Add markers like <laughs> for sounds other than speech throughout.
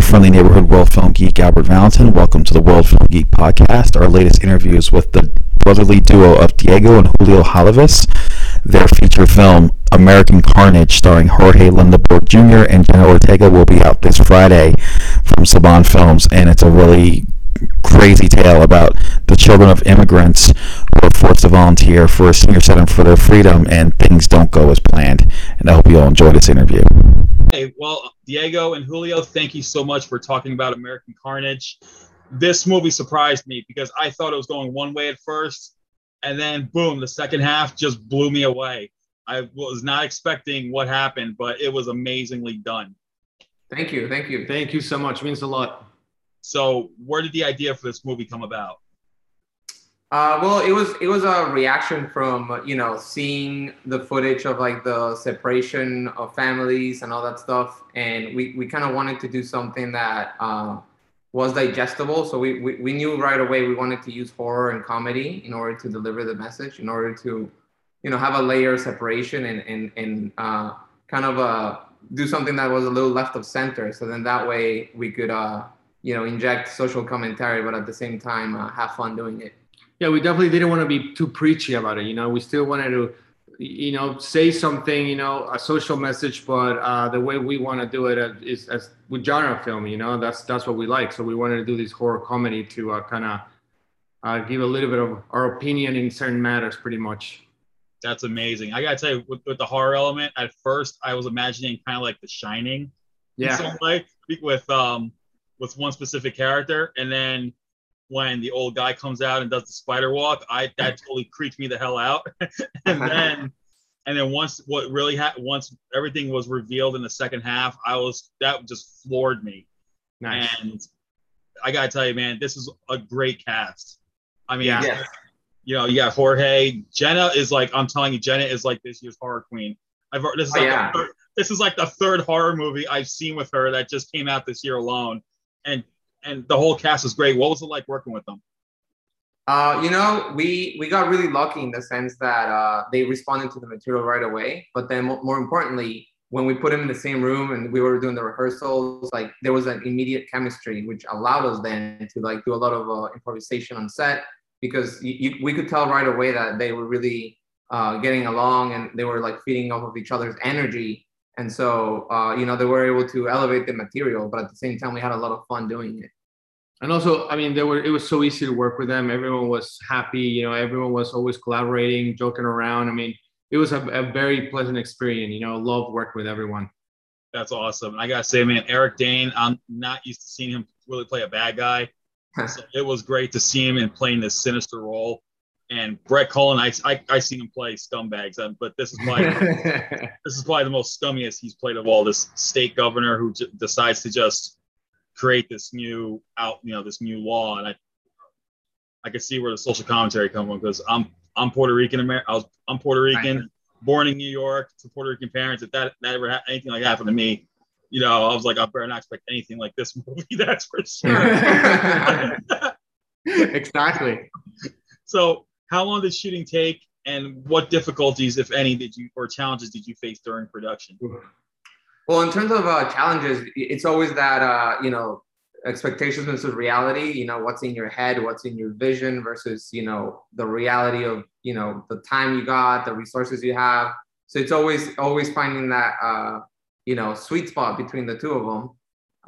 your friendly neighborhood world film geek, Albert Valentin. Welcome to the World Film Geek podcast. Our latest interview is with the brotherly duo of Diego and Julio Hallivis. Their feature film, American Carnage, starring Jorge Lendeborg Jr. and Jenna Ortega, will be out this Friday from Saban Films, and it's a really crazy tale about the children of immigrants who are forced to volunteer for a senior center for their freedom, and things don't go as planned. And I hope you all enjoy this interview. Hey, well, Diego and Julio, thank you so much for talking about American Carnage. This movie surprised me because I thought it was going one way at first, and then boom, the second half just blew me away. I was not expecting what happened, but it was amazingly done. Thank you, thank you, thank you so much. It means a lot. So, where did the idea for this movie come about? Uh, well, it was it was a reaction from you know seeing the footage of like the separation of families and all that stuff, and we, we kind of wanted to do something that uh, was digestible. So we, we we knew right away we wanted to use horror and comedy in order to deliver the message, in order to you know have a layer of separation and and and uh, kind of uh, do something that was a little left of center. So then that way we could uh, you know inject social commentary, but at the same time uh, have fun doing it yeah, we definitely didn't want to be too preachy about it. You know, we still wanted to, you know, say something, you know, a social message, but uh, the way we want to do it is as with genre film. You know, that's that's what we like. So we wanted to do this horror comedy to uh, kind of uh, give a little bit of our opinion in certain matters, pretty much. That's amazing. I gotta tell you, with, with the horror element, at first I was imagining kind of like The Shining, yeah, in some way, with um with one specific character, and then when the old guy comes out and does the spider walk, I that totally creeps me the hell out. <laughs> and then and then once what really had once everything was revealed in the second half, I was that just floored me. Nice. And I gotta tell you, man, this is a great cast. I mean, yeah. you know, you got Jorge. Jenna is like, I'm telling you, Jenna is like this year's horror queen. I've this is oh, like oh, yeah. third, this is like the third horror movie I've seen with her that just came out this year alone. And and the whole cast is great. What was it like working with them? Uh, you know, we we got really lucky in the sense that uh, they responded to the material right away. But then, more importantly, when we put them in the same room and we were doing the rehearsals, like there was an immediate chemistry, which allowed us then to like do a lot of uh, improvisation on set because you, you, we could tell right away that they were really uh, getting along and they were like feeding off of each other's energy and so, uh, you know, they were able to elevate the material, but at the same time, we had a lot of fun doing it. And also, I mean, they were it was so easy to work with them. Everyone was happy. You know, everyone was always collaborating, joking around. I mean, it was a, a very pleasant experience. You know, love working with everyone. That's awesome. I gotta say, man, Eric Dane. I'm not used to seeing him really play a bad guy. <laughs> so it was great to see him in playing this sinister role. And Brett Cullen, I, I, I seen him play scumbags, um, but this is probably <laughs> this is probably the most scummiest he's played of all. This state governor who j- decides to just create this new out, you know, this new law, and I I can see where the social commentary comes from because I'm I'm Puerto Rican American. I was I'm Puerto Rican, born in New York to Puerto Rican parents. If that that ever ha- anything like that happened to me, you know, I was like, I better not expect anything like this <laughs> movie. That's for sure. <laughs> exactly. So how long did shooting take, and what difficulties, if any, did you or challenges did you face during production? Well, in terms of uh, challenges, it's always that uh, you know expectations versus reality. You know what's in your head, what's in your vision versus you know the reality of you know the time you got, the resources you have. So it's always always finding that uh, you know sweet spot between the two of them.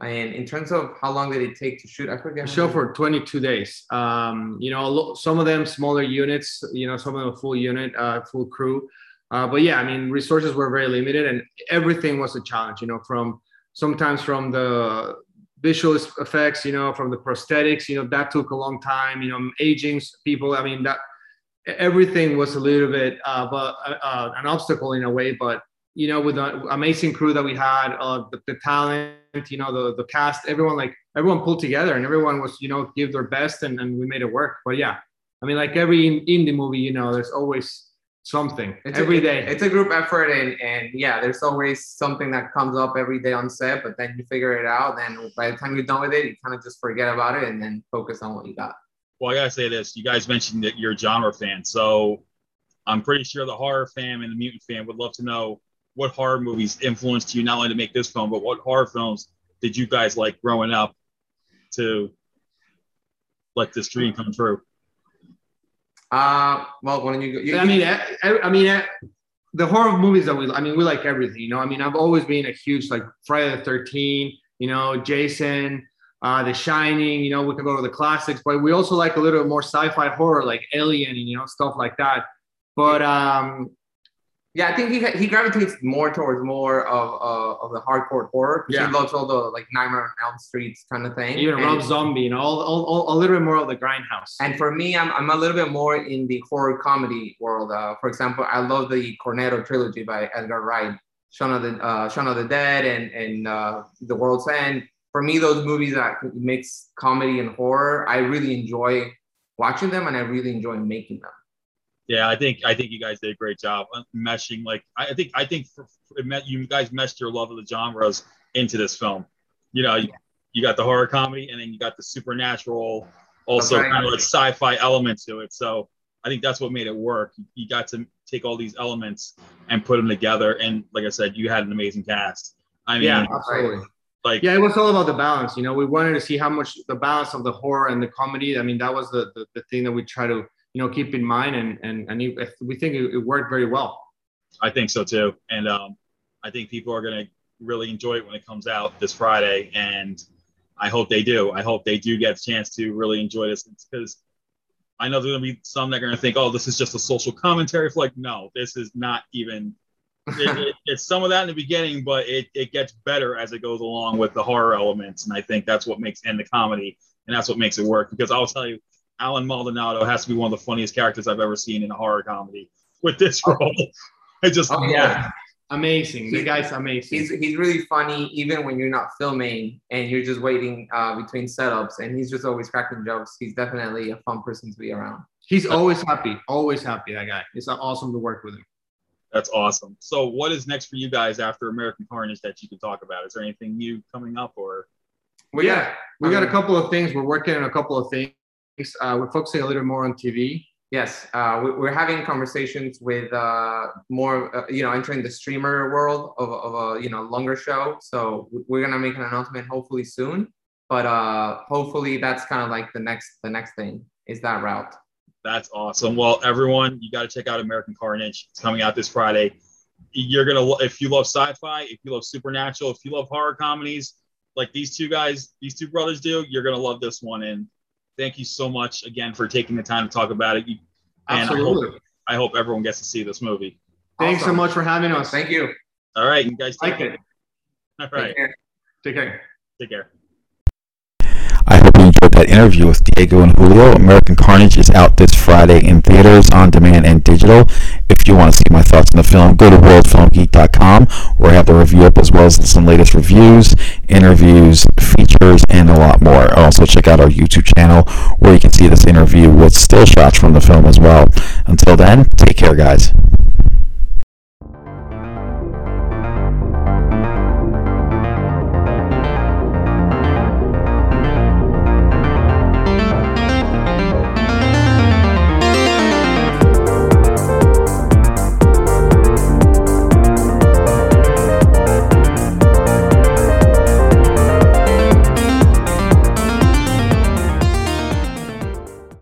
And in terms of how long did it take to shoot? I forget. Show for 22 days. Um, you know, some of them smaller units. You know, some of them full unit, uh, full crew. Uh, but yeah, I mean, resources were very limited, and everything was a challenge. You know, from sometimes from the visual effects, you know, from the prosthetics, you know, that took a long time. You know, aging people. I mean, that everything was a little bit, uh, but uh, uh an obstacle in a way. But you know, with the amazing crew that we had, uh, the, the, talent, you know, the, the cast, everyone like everyone pulled together and everyone was, you know, give their best and, and we made it work. But yeah, I mean, like every in indie movie, you know, there's always something it's every a, day. It's a group effort and, and yeah, there's always something that comes up every day on set, but then you figure it out. And by the time you're done with it, you kind of just forget about it and then focus on what you got. Well, I gotta say this. You guys mentioned that you're a genre fan. So I'm pretty sure the horror fan and the mutant fan would love to know what horror movies influenced you not only to make this film, but what horror films did you guys like growing up to let this dream come true? Uh, well, when you, you I mean, I, I mean, I, the horror movies that we, I mean, we like everything. You know, I mean, I've always been a huge like Friday the Thirteenth. You know, Jason, uh, The Shining. You know, we can go to the classics, but we also like a little more sci-fi horror, like Alien, and you know, stuff like that. But um, yeah, I think he he gravitates more towards more of uh, of the hardcore horror. Yeah. he loves all the like Nightmare on Elm Street kind of thing. even and, Rob Zombie, you know, all, all, all, a little bit more of the grindhouse. and for me, I'm I'm a little bit more in the horror comedy world. Uh, for example, I love the Cornetto trilogy by Edgar Wright, Shaun of the uh, Shaun of the Dead, and and uh, The World's End. For me, those movies that mix comedy and horror, I really enjoy watching them, and I really enjoy making them. Yeah, I think I think you guys did a great job uh, meshing. Like I I think I think for, for, it met, you guys meshed your love of the genres into this film. You know, you, you got the horror comedy, and then you got the supernatural, also That's right. kind of like sci-fi element to it. So I think that's what made it work. You got to take all these elements and put them together. And like I said, you had an amazing cast. I mean, yeah, absolutely. like Yeah, it was all about the balance. You know, we wanted to see how much the balance of the horror and the comedy. I mean, that was the the, the thing that we try to you know keep in mind, and and and we think it, worked very well. I think so too. And um, I think people are going to really enjoy it when it comes out this Friday. And I hope they do. I hope they do get a chance to really enjoy this because I know there's going to be some that are going to think, oh, this is just a social commentary Like, No, this is not even. <laughs> It, it, it's some of that in the beginning, but it, it gets better as it goes along with the horror elements. And I think that's what makes and the comedy, and that's what makes it work. Because I'll tell you, Allen Maldonado has to be one of the funniest characters I've ever seen in a horror comedy with this role. <laughs> I just Oh yeah, Amazing. The guy's amazing. he's he's really funny even when you're not filming and you're just waiting uh, between setups, and he's just always cracking jokes. He's definitely a fun person to be around. He's always happy. Always happy. That guy. It's awesome to work with him. That's awesome. So, what is next for you guys after American Carnage that you can talk about? Is there anything new coming up, or Well, yeah, we got a um, couple of things. We're working on a couple of things. Uh, we're focusing a little more on TV. Yes, uh, we, we're having conversations with uh, more, uh, you know, entering the streamer world of, of a you know longer show. So we're gonna make an announcement hopefully soon. But uh, hopefully that's kind of like the next the next thing is that route. that's awesome. Well, everyone, you got to check out American Carnage. It's coming out this Friday. You're gonna, if you love sci-fi, if you love supernatural, if you love horror comedies, like these two guys, these two brothers do, you're gonna love this one. And thank you so much again for taking the time to talk about it. You, and I Absolutely. hope, I hope everyone gets to see this movie. Thanks so much for having us. Thank you. All right, you guys take Like care. it. All Take right, care. Take care. take care. I hope you enjoyed that interview with Diego and Julio. American Carnage is out this Friday in theaters, on demand, and digital. If you want to see my thoughts on the film, go to worldfilmgeek.com where I have the review up as well as some latest reviews, interviews, features, and a lot more. Also, check out our YouTube channel where you can see this interview with still shots from the film as well. Until then, take care, guys.